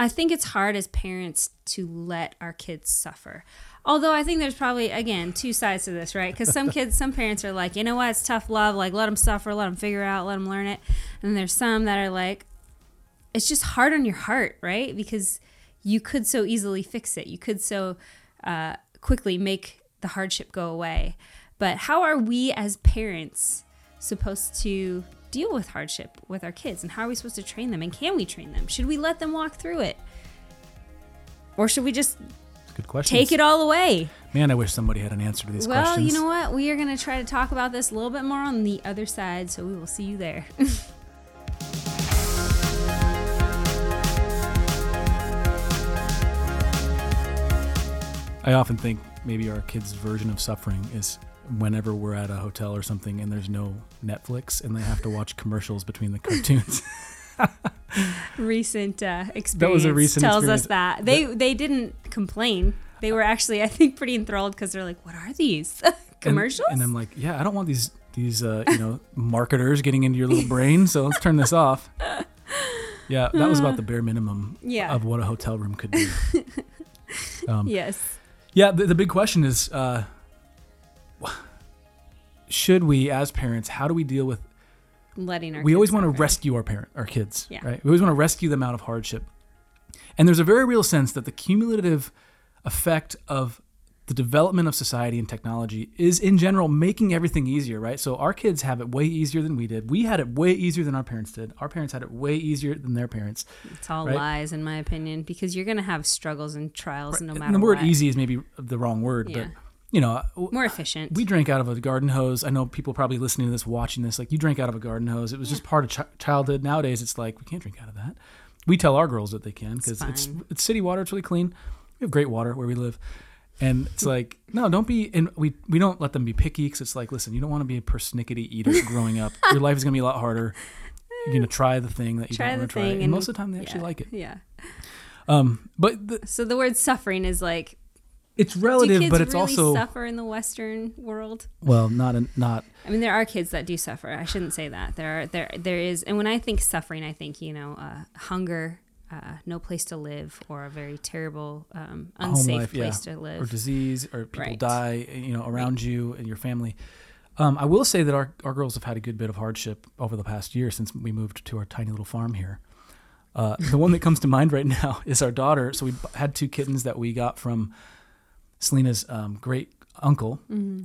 I think it's hard as parents to let our kids suffer. Although I think there's probably again two sides to this, right? Because some kids, some parents are like, you know what, it's tough love. Like let them suffer, let them figure out, let them learn it. And there's some that are like, it's just hard on your heart, right? Because you could so easily fix it. You could so uh, quickly make the hardship go away. But how are we as parents supposed to deal with hardship with our kids? And how are we supposed to train them? And can we train them? Should we let them walk through it? Or should we just Good question. take it all away? Man, I wish somebody had an answer to these questions. Well, you know what? We are going to try to talk about this a little bit more on the other side. So we will see you there. I often think maybe our kids' version of suffering is whenever we're at a hotel or something and there's no Netflix and they have to watch commercials between the cartoons. recent uh, experience was a recent tells us that they they didn't complain. They were actually, I think, pretty enthralled because they're like, "What are these And- commercials?" And, I'm like, yeah, I don't want these these uh, you know marketers getting into your little brain, so let's turn this off. Yeah, that was about the bare minimum Yeah. of what a hotel room could do. Um, yes, Yeah, the, the big question is uh, should we, as parents, how do we deal with? letting our We always want to rescue our parent, our kids, Yeah. right? We always want to rescue them out of hardship. And there's a very real sense that the cumulative effect of the development of society and technology is, in general, making everything easier, right? So our kids have it way easier than we did. We had it way easier than our parents did. Our parents had it way easier than their parents. It's all right? lies, in my opinion, because you're gonna have struggles and trials no And matter the word what. "easy" is maybe the wrong word, Yeah. but you know, More efficient. we drank out of a garden hose. I know people probably listening to this, watching this, like you drank out of a garden hose. It was just part of ch- childhood. Nowadays, it's like we can't drink out of that. We tell our girls that they can because it's, fine. it's city water. It's really clean. We have great water where we live, and it's like no, don't be. And we we don't let them be picky because it's like listen, you don't want to be a persnickety eater growing up. Your life is gonna be a lot harder. You're gonna try the thing that you Try don't want to try, and, and- most of the time they actually yeah, like it. Yeah. Um, but the, So the word suffering is like, it's relative, but it's really also suffer in the Western world? well, not a, not I mean, there are kids that do suffer. I shouldn't say that. There are there there is, and when I think suffering, I think you know, uh, hunger, uh, no place to live, or a very terrible, um, unsafe life, yeah, place to live. or disease, or people Right. die, you know, around you and your family. Um, I will say that our, our girls have had a good bit of hardship over the past year since we moved to our tiny little farm here. Uh, the one that comes to mind right now is our daughter. So we b- had two kittens that we got from Selena's um, great uncle,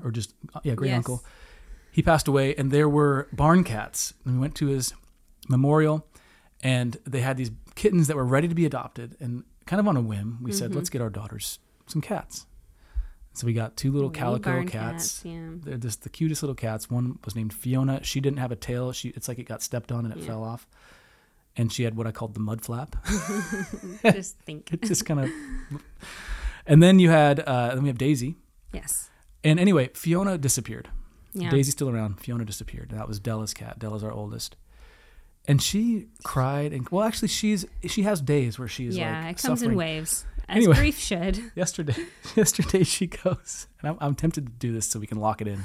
or just uh, yeah, great Mm-hmm. Yes. uncle. He passed away, and there were barn cats. And we went to his memorial, and they had these kittens that were ready to be adopted. And kind of on a whim, we Mm-hmm. said, "Let's get our daughters some cats." So we got two little calico barn cats. Yeah. They're just the cutest little cats. One was named Fiona. She didn't have a tail. She it's like it got stepped on and it Yeah. fell off. And she had what I called the mud flap. Just think. it just kind of. And then you had uh, then we have Daisy. Yes. And anyway, Fiona disappeared. Yeah. Daisy's still around. Fiona disappeared. That was Della's cat. Della's our oldest. And she cried and well, actually, she's she has days where she's yeah, like it comes suffering. in waves, as Anyway. grief should. yesterday yesterday she goes and I'm, I'm tempted to do this so we can lock it in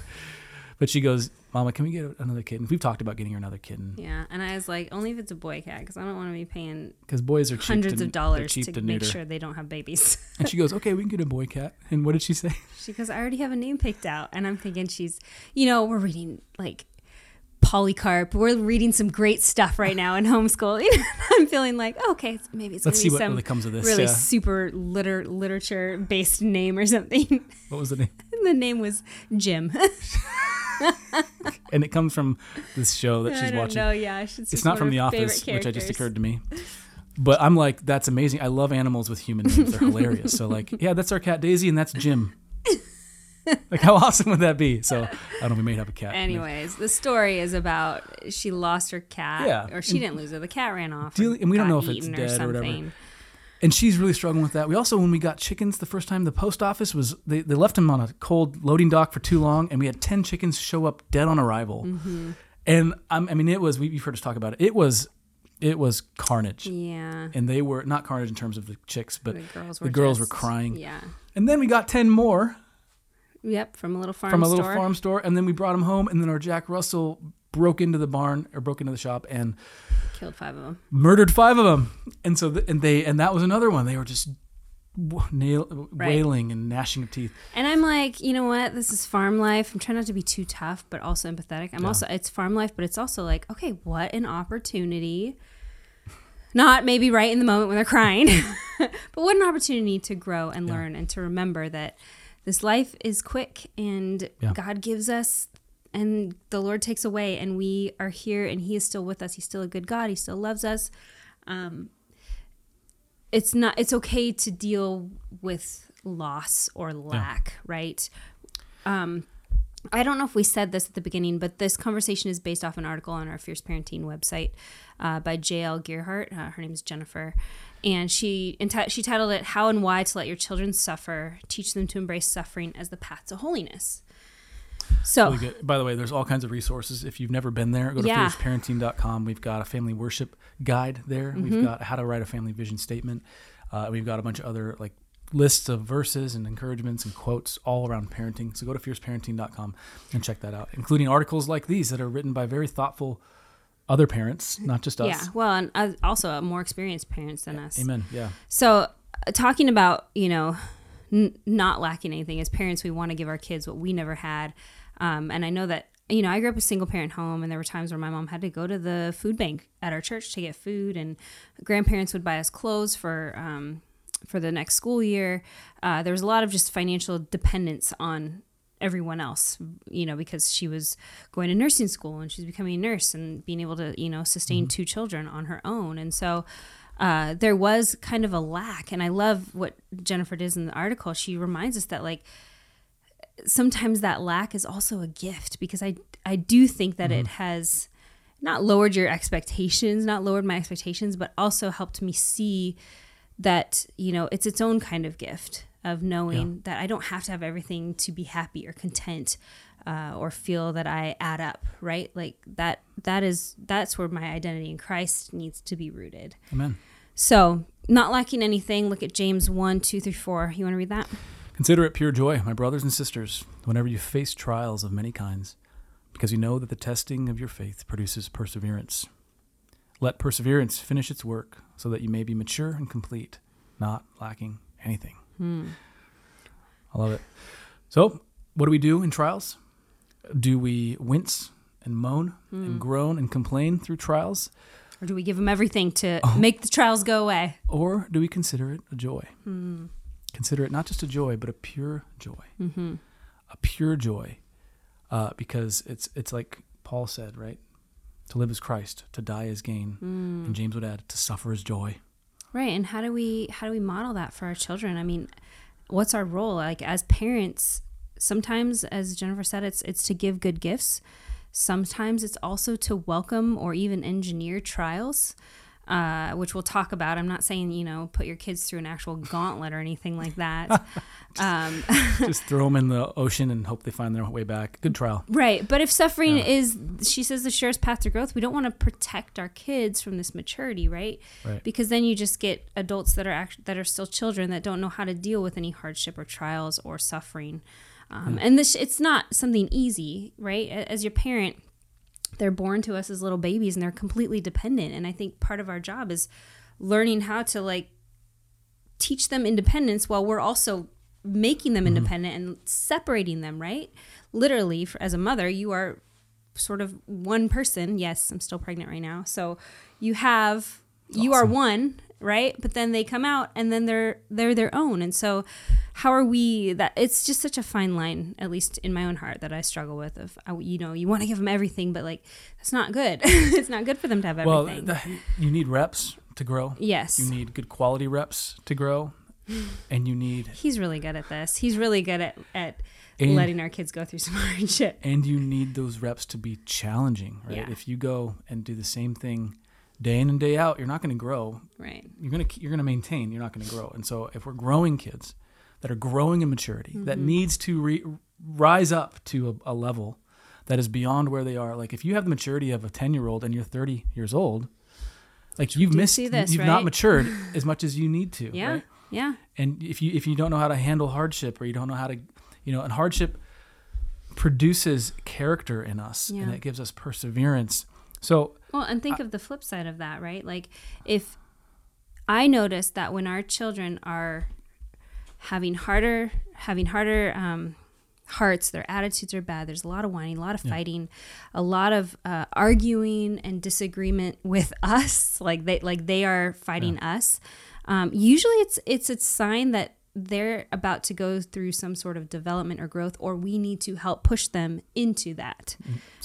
but she goes mama can we get another kitten we've talked about getting her another kitten Yeah, and I was like, only if it's a boy cat, because I don't want to be paying because boys are hundreds to, of dollars to, to, make sure they don't have babies. and she goes okay we can get a boy cat and what did she say she goes, I already have a name picked out, and I'm thinking she's, you know, we're reading like Polycarp. We're reading some great stuff right now in homeschool. I'm feeling like, okay, maybe it's let's see be what some really comes of this really yeah. super liter- literature based name or something. what was the name the name was Jim. and it comes from this show that I she's don't watching. know. Yeah, it's not from the office which i just occurred to me. But i'm like that's amazing. I love animals with human names. They're hilarious. So like yeah that's our cat daisy and that's jim. Like how awesome would that be? So i don't know we may have a cat. Anyways, the story is about she lost her cat, Yeah, or she and- didn't lose her. The cat ran off, Deal- or and we don't know if it's dead or whatever. And she's really struggling with that. We also, when we got chickens the first time, the post office was they, they left them on a cold loading dock for too long, and we had ten chickens show up dead on arrival. Mm-hmm. And um, I mean, it was we, you've heard us talk about it. It was it was carnage, Yeah, and they were not carnage in terms of the chicks, but the girls the were girls were crying. Yeah, And then we got ten more yep, from a little farm from a little store. farm store, and then we brought them home, and then our Jack Russell broke into the barn or broke into the shop and Killed five of them. murdered five of them, and so th- and they and that was another one. They were just nail, Right. wailing and gnashing of teeth. And I'm like, you know what? This is farm life. I'm trying not to be too tough, but also empathetic. I'm Yeah. also, it's farm life, but it's also like, okay, what an opportunity. Not maybe right in the moment when they're crying, but what an opportunity to grow and Yeah. learn and to remember that this life is quick and Yeah. God gives us and the Lord takes away and we are here and he is still with us. He's still a good God. He still loves us. Um, it's not it's okay to deal with loss or lack right um i don't know if we said this at the beginning but this conversation is based off an article on our fierce parenting website uh, by jl gearhart uh, her name is jennifer and she enti- she titled it how and why to let your children suffer teach them to embrace suffering as the path to holiness so Really. By the way, there's all kinds of resources. If you've never been there, go to Yeah. fierceparenting.com. We've got a family worship guide there. Mm-hmm. We've got how to write a family vision statement. Uh, we've got a bunch of other like lists of verses and encouragements and quotes all around parenting. So go to fierceparenting.com and check that out, including articles like these that are written by very thoughtful other parents, not just us. yeah well and uh, also more experienced parents than us Amen. Yeah. So, uh, talking about, you know, n- not lacking anything, as parents, we want to give our kids what we never had. Um, and I know that, you know, I grew up a single parent home, and there were times where my mom had to go to the food bank at our church to get food, and grandparents would buy us clothes for, um, for the next school year. Uh, there was a lot of just financial dependence on everyone else, you know, because she was going to nursing school and she's becoming a nurse and being able to, you know, sustain two children on her own. And so uh, there was kind of a lack. And I love what Jennifer does in the article. She reminds us that, like, sometimes that lack is also a gift because I, I do think that it has not lowered your expectations, not lowered my expectations, but also helped me see that, you know, it's its own kind of gift of knowing that I don't have to have everything to be happy or content uh, or feel that I add up, right? Like that, that is, that's where my identity in Christ needs to be rooted. Amen. So, not lacking anything, look at James 1, 2 through 4. You want to read that? Consider it pure joy, my brothers and sisters, whenever you face trials of many kinds, because you know that the testing of your faith produces perseverance. Let perseverance finish its work, so that you may be mature and complete, not lacking anything. Hmm. I love it. So, what do we do in trials? Do we wince and moan and hmm. groan and complain through trials, Or do we give them everything to oh. make the trials go away? or do we consider it a joy? Hmm. Consider it not just a joy, but a pure joy. Mm-hmm. A pure joy, uh, because it's it's like Paul said, right? To live is Christ, to die is gain, hmm. and James would add, to suffer is joy. Right. And how do we how do we model that for our children? I mean, what's our role? Like as parents, sometimes as Jennifer said, it's it's to give good gifts. Sometimes it's also to welcome or even engineer trials. Uh, which we'll talk about. I'm not saying you know put your kids through an actual gauntlet or anything like that. um, just throw them in the ocean and hope they find their way back. Good trial. Right. But if suffering Yeah. is, she says, the surest path to growth, we don't want to protect our kids from this maturity, right? Right. Because then you just get adults that are act- that are still children that don't know how to deal with any hardship or trials or suffering. Um, And this, it's not something easy, right? As your parent, they're born to us as little babies and they're completely dependent. And I think part of our job is learning how to like teach them independence while we're also making them independent and separating them, right? Literally, for, as a mother, you are sort of one person. Yes, I'm still pregnant right now. So you have you are one, right? But then they come out and then they're they're their own. And so how are we that it's just such a fine line at least in my own heart that I struggle with of uh, you know, you want to give them everything but like that's not good. it's not good for them to have Well, everything. the, you need reps to grow. yes. You need good quality reps to grow, and you need He's really good at this. He's really good at at And- letting our kids go through some hardship. and you need those reps to be challenging, right? Yeah. If you go and do the same thing day in and day out, you're not going to grow. Right. You're going to you're going to maintain. You're not going to grow. And so, if we're growing kids that are growing in maturity, that Mm-hmm. needs to re- rise up to a, a level that is beyond where they are. Like if you have the maturity of a 10 year old and you're 30 years old, like you've missed, this, you've not matured as much as you need to. Yeah. right? Yeah. and if you if you don't know how to handle hardship or you don't know how to you know and hardship produces character in us and it gives us perseverance So Well, and think of the flip side of that, right? Like if I notice that when our children are having harder having harder um, hearts, their attitudes are bad. There's a lot of whining, a lot of fighting, a lot of uh, arguing and disagreement with us. Like they like they are fighting us. Um, usually, it's it's a sign that they're about to go through some sort of development or growth, or we need to help push them into that,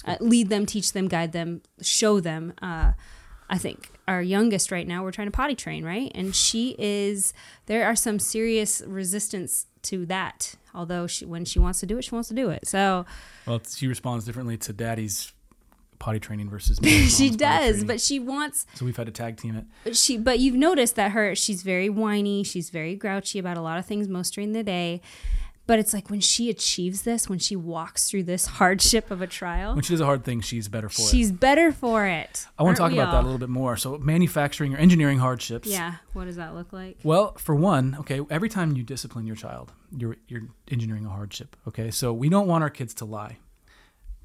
uh, lead them, teach them, guide them, show them. Uh, I think our youngest right now, we're trying to potty train, right? And she is, there are some serious resistance to that. Although she, when she wants to do it, she wants to do it. So well, she responds differently to daddy's potty training versus she does, but she wants, so we've had to tag team it. but she, but you've noticed that her, she's very whiny. She's very grouchy about a lot of things most during the day. But it's like when she achieves this, when she walks through this hardship of a trial, When she does a hard thing, she's better for it. she's better for it. I want to talk about that a little bit more. So manufacturing or engineering hardships. Yeah. What does that look like? Well, for one, okay, every time you discipline your child, you're you're engineering a hardship. Okay, so we don't want our kids to lie,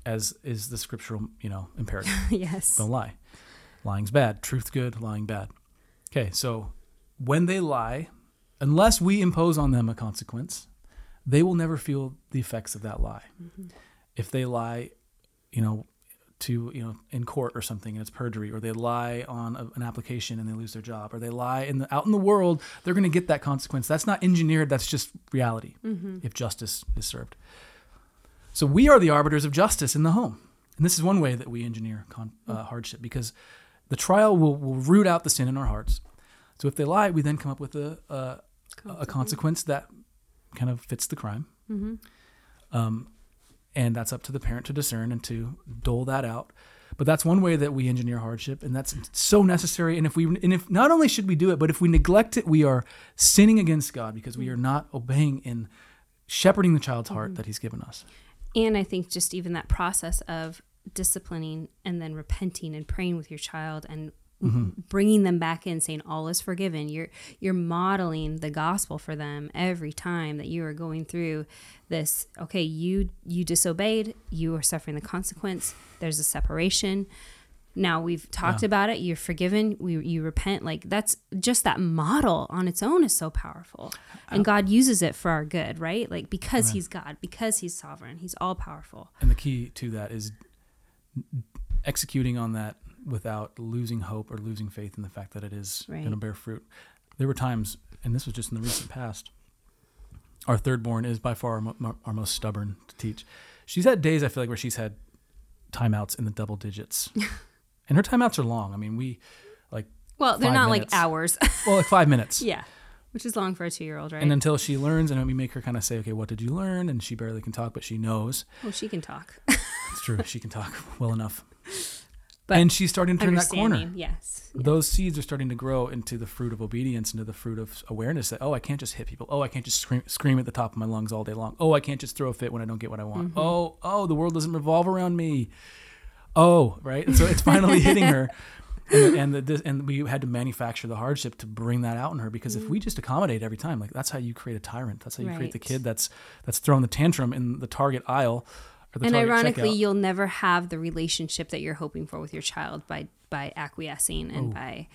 as is the scriptural, you know, imperative. yes. don't lie. Lying's bad. Truth good. Lying bad. Okay, so when they lie, unless we impose on them a consequence, they will never feel the effects of that lie. Mm-hmm. If they lie, you know, to you know in court or something and it's perjury, or they lie on a, an application and they lose their job, or they lie in the, out in the world, they're going to get that consequence. That's not engineered. That's just reality. Mm-hmm. If justice is served. So we are the arbiters of justice in the home. And this is one way that we engineer con- uh, hardship because the trial will, will root out the sin in our hearts. So if they lie, we then come up with a, a, a consequence that kind of fits the crime. Um, and that's up to the parent to discern and to dole that out. But that's one way that we engineer hardship, and that's so necessary. And if we, and if not only should we do it, but if we neglect it, we are sinning against God because we are not obeying in shepherding the child's heart that He's given us. And I think just even that process of disciplining and then repenting and praying with your child and mm-hmm. bringing them back in saying all is forgiven. You're you're modeling the gospel for them every time that you are going through this okay you you disobeyed you are suffering the consequence there's a separation now we've talked Yeah. about it you're forgiven we, you repent like that's just that model on its own is so powerful and god uses it for our good right like because he's god because he's sovereign he's all powerful And the key to that is executing on that without losing hope or losing faith in the fact that it is Right. going to bear fruit. There were times, and this was just in the recent past, our third born is by far our, mo- our most stubborn to teach. She's had days, I feel like, where she's had timeouts in the double digits. and her timeouts are long. I mean, we, like, well they're not minutes. like hours well, like five minutes. yeah which is long for a two-year-old right And until she learns, and we make her kind of say, okay, what did you learn? And she barely can talk, but she knows. oh she can talk It's true. she can talk well enough. But and she's starting to turn that corner. yes those seeds are starting to grow into the fruit of obedience, into the fruit of awareness that oh, I can't just hit people. Oh, I can't just scream, scream at the top of my lungs all day long. Oh, I can't just throw a fit when I don't get what I want. Mm-hmm. Oh, oh, the world doesn't revolve around me. Oh, right. So it's finally hitting her, and and, the, this, and we had to manufacture the hardship to bring that out in her because if we just accommodate every time, like that's how you create a tyrant. That's how you create the kid that's that's throwing the tantrum in the Target aisle. Or the and Target ironically checkout. you'll never have the relationship that you're hoping for with your child by by acquiescing and Oh. by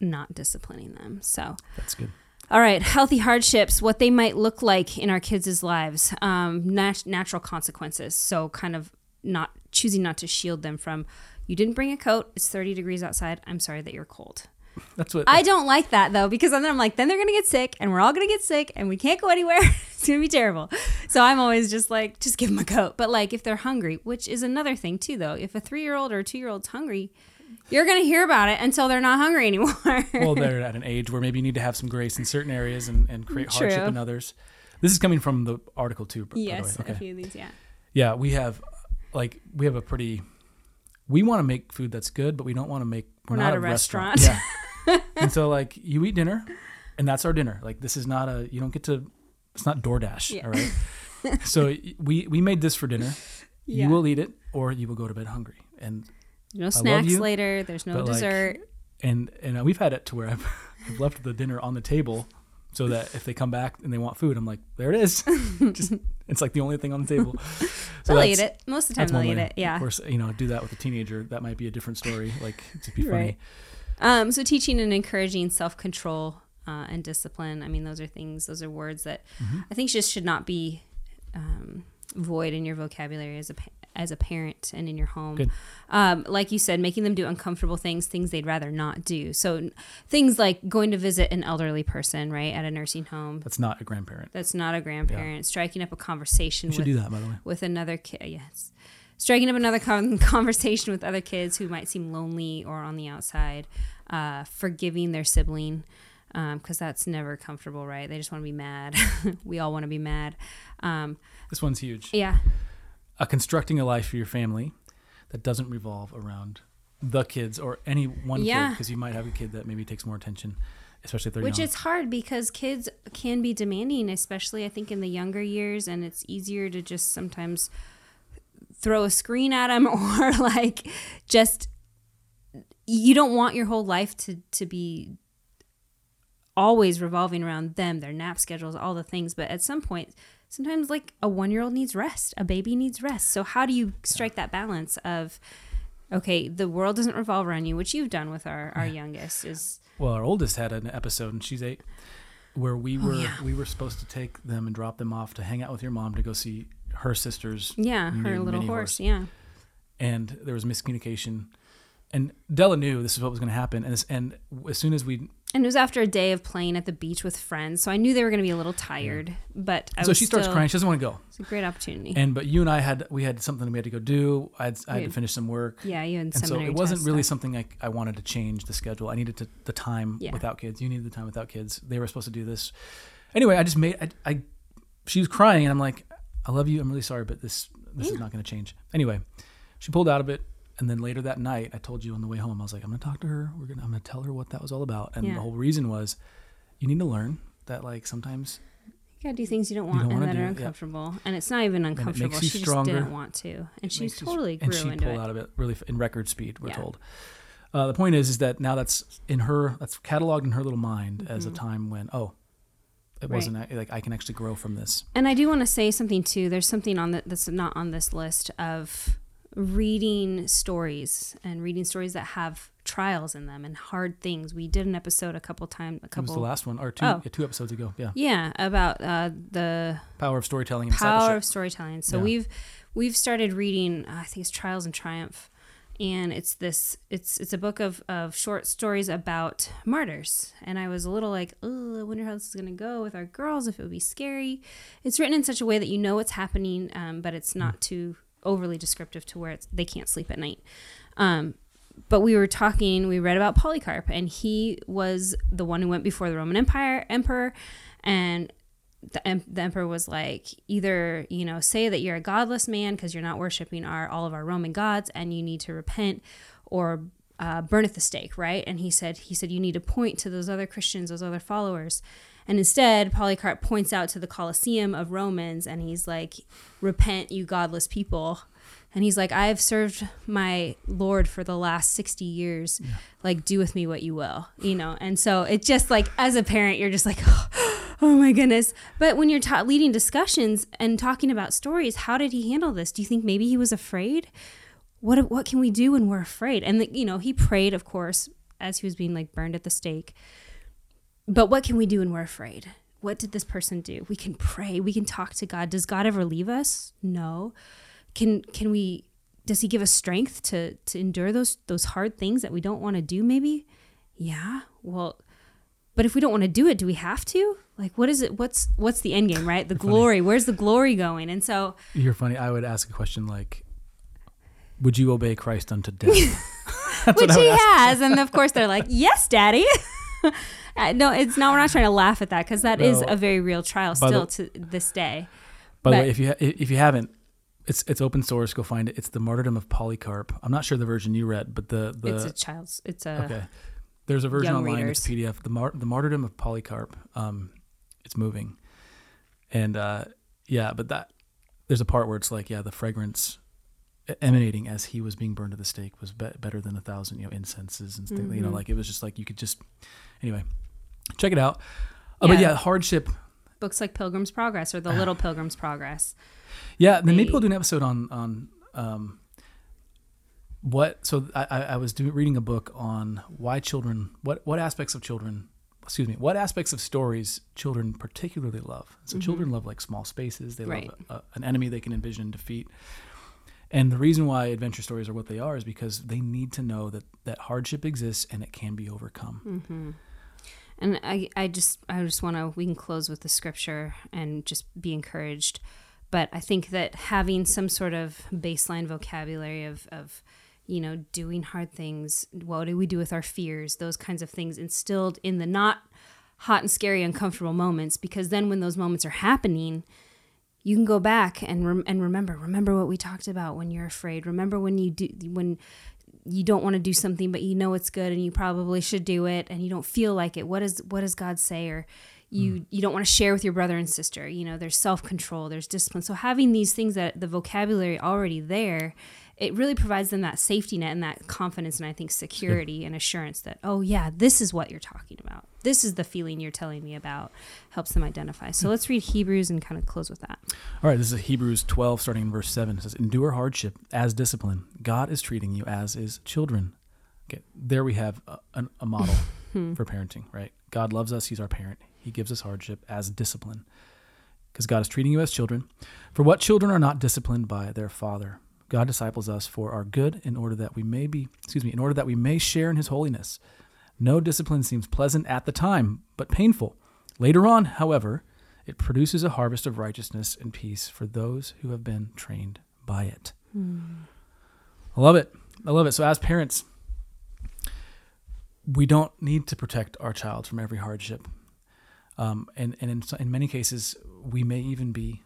not disciplining them so that's good. all right healthy hardships what they might look like in our kids' lives um, nat- natural consequences so kind of not choosing not to shield them from you didn't bring a coat it's 30 degrees outside i'm sorry that you're cold That's what I don't like that though because then I'm like, then they're gonna get sick and we're all gonna get sick and we can't go anywhere. it's gonna be terrible. So I'm always just like, just give them a coat. But like, if they're hungry, which is another thing too, though, if a three year old or a two year old's hungry, you're gonna hear about it until they're not hungry anymore. well, they're at an age where maybe you need to have some grace in certain areas and, and create hardship in others. This is coming from the article too. by the yes, way. a few of these, yeah. Yeah, we have like we have a pretty. We want to make food that's good, but we don't want to make. We're, not, not a a restaurant. restaurant. Yeah. and so like you eat dinner, and that's our dinner. Like this is not a. You don't get to. It's not DoorDash. Yeah. All right. so we we made this for dinner. Yeah. You will eat it, or you will go to bed hungry. And No love snacks you, later. There's no but, like, dessert. and and uh, we've had it to where I've, I've left the dinner on the table so that if they come back and they want food i'm like there it is just it's like the only thing on the table So they'll eat it. Most of the time they'll eat it. Yeah. Of course, you know, do that with a teenager. That might be a different story. Like it's be funny. Right. Um, so teaching and encouraging self control uh, and discipline. I mean, those are things. Those are words that Mm-hmm. I think just should not be um, void in your vocabulary as a pa- as a parent and in your home. Um, like you said, making them do uncomfortable things, things they'd rather not do. So things like going to visit an elderly person, right, at a nursing home. That's not a grandparent. That's not a grandparent. Striking up a conversation should with do that, by the way. with another kid. Yes. Striking up another con- conversation with other kids who might seem lonely or on the outside. Uh, forgiving their sibling because that's never comfortable, right? They just want to be mad. we all want to be mad. Um, This one's huge. yeah. Uh, constructing a life for your family that doesn't revolve around the kids or any one kid, because you might have a kid that maybe takes more attention, especially if they're Which young. is hard because kids can be demanding, especially I think in the younger years, and it's easier to just sometimes throw a screen at them or like just you don't want your whole life to to be always revolving around them, their nap schedules, all the things. But at some point, sometimes like a one year old needs rest, a baby needs rest. So how do you strike that balance of okay, the world doesn't revolve around you, which you've done with our, our youngest is Well, our oldest had an episode, and she's eight, where we oh, were Oh, yeah. we were supposed to take them and drop them off to hang out with your mom to go see her sisters, Yeah, her little horse. horse. Yeah. and there was miscommunication. And Della knew this is what was going to happen, and as, and as soon as we, And it was after a day of playing at the beach with friends, so I knew they were going to be a little tired. But I so she starts still- crying. She doesn't want to go, It's a great opportunity. and but you and I had we had something we had to go do. I had, I had to finish some work, yeah, you had and so it wasn't really stuff. something I, I wanted to change the schedule. I needed to, the time Yeah. without kids. You needed the time without kids. They were supposed to do this. Anyway, I just made I, I she was crying and I'm like, I love you. I'm really sorry, but this this is not going to change. Anyway, she pulled out of it. And then later that night, I told you on the way home, I was like, I'm going to talk to her. We're gonna, I'm going to tell her what that was all about. And Yeah. the whole reason was, you need to learn that like sometimes You gotta do things you don't want don't and that do are it, yeah. uncomfortable, and it's not even uncomfortable. makes you She just didn't want to, and she you- totally grew and she into pulled it. out of it really in record speed. We're Yeah. told. Uh, the point is, is that now that's in her, that's cataloged in her little mind as a time when, oh, it Mm-hmm. Right. wasn't like I can actually grow from this. And I do want to say something too. There's something on the, that's not on this list of reading stories and reading stories that have trials in them and hard things. We did an episode a couple times, a It was the last one, or two, Oh. yeah, two episodes ago. Yeah, yeah, about uh, the power of storytelling and power of storytelling. So Yeah. we've we've started reading. Uh, I think it's Trials and Triumph, and it's this. It's it's a book of of short stories about martyrs. And I was a little like, oh, I wonder how this is gonna go with our girls. If it would be scary. It's written in such a way that you know what's happening, um, but it's not too overly descriptive to where they can't sleep at night. Um, but we were talking. We read about Polycarp, and he was the one who went before the Roman Empire emperor, and the, em- the emperor was like either you know say that you're a godless man because you're not worshiping our all of our roman gods and you need to repent or uh, burn at the stake right? And he said he said you need to point to those other christians those other followers. And instead polycarp points out to the colosseum of romans and he's like repent you godless people. And he's like i've served my lord for the last 60 years. Like do with me what you will you know? And so it just like as a parent you're just like oh my goodness. But when you're ta- leading discussions and talking about stories how did he handle this? Do you think maybe he was afraid what what can we do when we're afraid? And the, you know he prayed of course as he was being like burned at the stake. But what can we do when we're afraid? What did this person do? We can pray. We can talk to god. Does god ever leave us? No. Can can we does he give us strength to to endure those those hard things that we don't want to do maybe? Yeah. Well but if we don't want to do it do we have to? Like what is it what's what's the end game right? The glory where's the glory going? And so You're funny. I would ask a question like, "Would you obey Christ unto death?" Which what I would he has and of course they're like yes daddy Uh, no it's not we're not trying to laugh at that because that is No. a very real trial By the- still to this day By the But- way, if you ha- if you haven't, it's it's open source. Go find it. It's the martyrdom of Polycarp. I'm not sure the version you read, but the the it's a child's it's a okay. There's a version online. It's readers. PDF. The mar- the martyrdom of Polycarp. Um, it's moving, and uh, yeah, but that there's a part where it's like, yeah, the fragrance emanating as he was being burned at the stake was be- better than a thousand, you know, incenses and things. You know, Mhm. like it was just like you could just anyway check it out. Uh, But Yeah. yeah, hardship books like Pilgrim's Progress or The Little Pilgrim's Progress. Yeah, then maybe we'll do an episode on on um, what. So I, I was do, reading a book on why children, what what aspects of children, excuse me, what aspects of stories children particularly love. So children love like small spaces. They Mm-hmm. Right. love a, an enemy they can envision defeat. And the reason why adventure stories are what they are is because they need to know that that hardship exists and it can be overcome. Mm-hmm. And I, I just, I just want to. We can close with the scripture and just be encouraged. But I think that having some sort of baseline vocabulary of, of, you know, doing hard things, what do we do with our fears, those kinds of things instilled in the not hot and scary, uncomfortable moments. Because then when those moments are happening, you can go back and rem- and remember remember what we talked about when you're afraid. Remember when you do when you don't want to do something but you know it's good and you probably should do it and you don't feel like it. What is what does god say? Or you mm. you don't want to share with your brother and sister. You know there's self-control there's discipline. So having these things that the vocabulary already there it really provides them that safety net and that mm-hmm. confidence and i think security and assurance that oh yeah this is what you're talking about this is the feeling you're telling me about helps them identify so mm. let's read hebrews and kind of close with that All right, this is Hebrews 12, starting in verse 7. It says, Endure hardship as discipline. God is treating you as is children. Okay, there we have a, an- a model hmm. for parenting, right? God loves us. He's our parent. He gives us hardship as discipline because God is treating you as children. For what children are not disciplined by their father? God disciples us for our good in order that we may be, excuse me, in order that we may share in his holiness. No discipline seems pleasant at the time, but painful. Later on, however, it produces a harvest of righteousness and peace for those who have been trained by it. I love it. I love it. So, as parents, we don't need to protect our child from every hardship. Um, and and in, in many cases, we may even be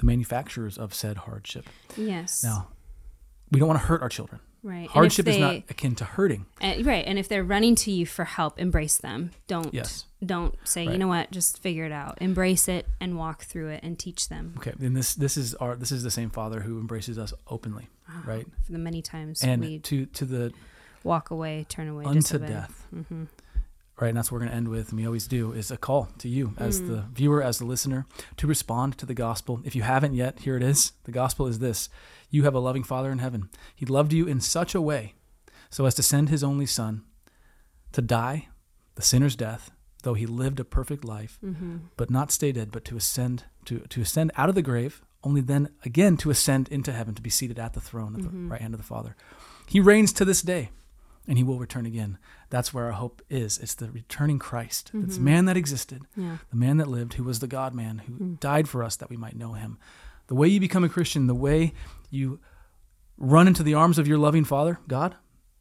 the manufacturers of said hardship. yes Now, we don't want to hurt our children. Right. Hardship is not akin to hurting. and- right. And if they're running to you for help, embrace them. Don't Yes. don't say, you know what, just figure it out. Embrace it and walk through it and teach them. Okay, and this this is our this is the same father who embraces us openly, right? For the many times And we to to the walk away, turn away, unto disobey. death. hmm right? And that's what we're going to end with, and we always do, is a call to you as the mm. viewer, as the listener, to respond to the gospel. If you haven't yet, here it is. The gospel is this You have a loving Father in heaven. He loved you in such a way so as to send his only Son to die the sinner's death, though he lived a perfect life, mm-hmm. but not stay dead, but to ascend to, to ascend out of the grave, only then again to ascend into heaven, to be seated at the throne at the mm-hmm. right hand of the Father. He reigns to this day and he will return again. That's where our hope is. It's the returning Christ. It's the man that existed, Yeah. the man that lived, who was the God man, who mm. died for us that we might know him. The way you become a Christian, the way you run into the arms of your loving Father, God,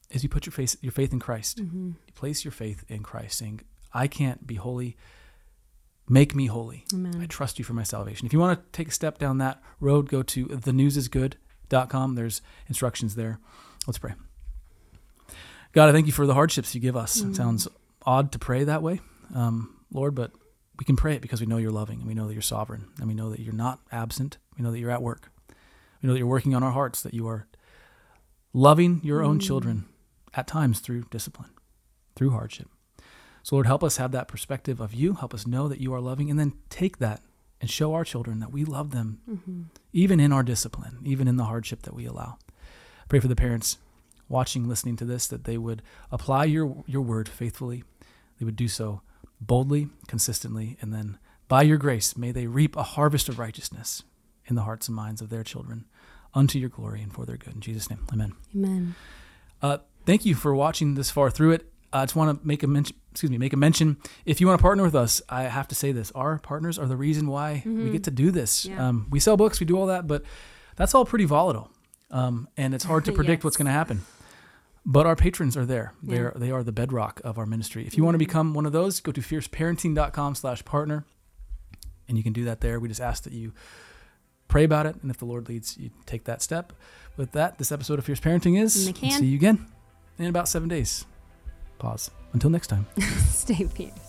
is you put your faith, your faith in Christ. Mm-hmm. You place your faith in Christ, saying, I can't be holy. Make me holy. I trust you for my salvation. If you want to take a step down that road, go to thenewsisgood.com. There's instructions there. Let's pray. God, I thank you for the hardships you give us. It mm. sounds odd to pray that way, um, Lord, but we can pray it because we know you're loving and we know that you're sovereign and we know that you're not absent. We know that you're at work. We know that you're working on our hearts, that you are loving your own mm. children at times through discipline, through hardship. So, Lord, help us have that perspective of you. Help us know that you are loving and then take that and show our children that we love them, mm-hmm. even in our discipline, even in the hardship that we allow. Pray for the parents watching, listening to this, that they would apply your, your word faithfully. They would do so boldly, consistently, and then by your grace, may they reap a harvest of righteousness in the hearts and minds of their children unto your glory and for their good. In Jesus' name, amen. Amen. Uh, thank you for watching this far through it. I just want to make a mention. Excuse me, make a mention. If you want to partner with us, I have to say this: our partners are the reason why we get to do this. Yeah. Um, we sell books, we do all that, but that's all pretty volatile, um, and it's hard to predict what's going to happen. But our patrons are there. Yeah. They're they are the bedrock of our ministry. If you want to mm-hmm. become one of those, go to fierceparenting.com/partner, and you can do that there. We just ask that you pray about it, and if the Lord leads, you take that step. With that, this episode of Fierce Parenting is. And they can. See you again in about seven days. Pause. Until next time. Stay fierce.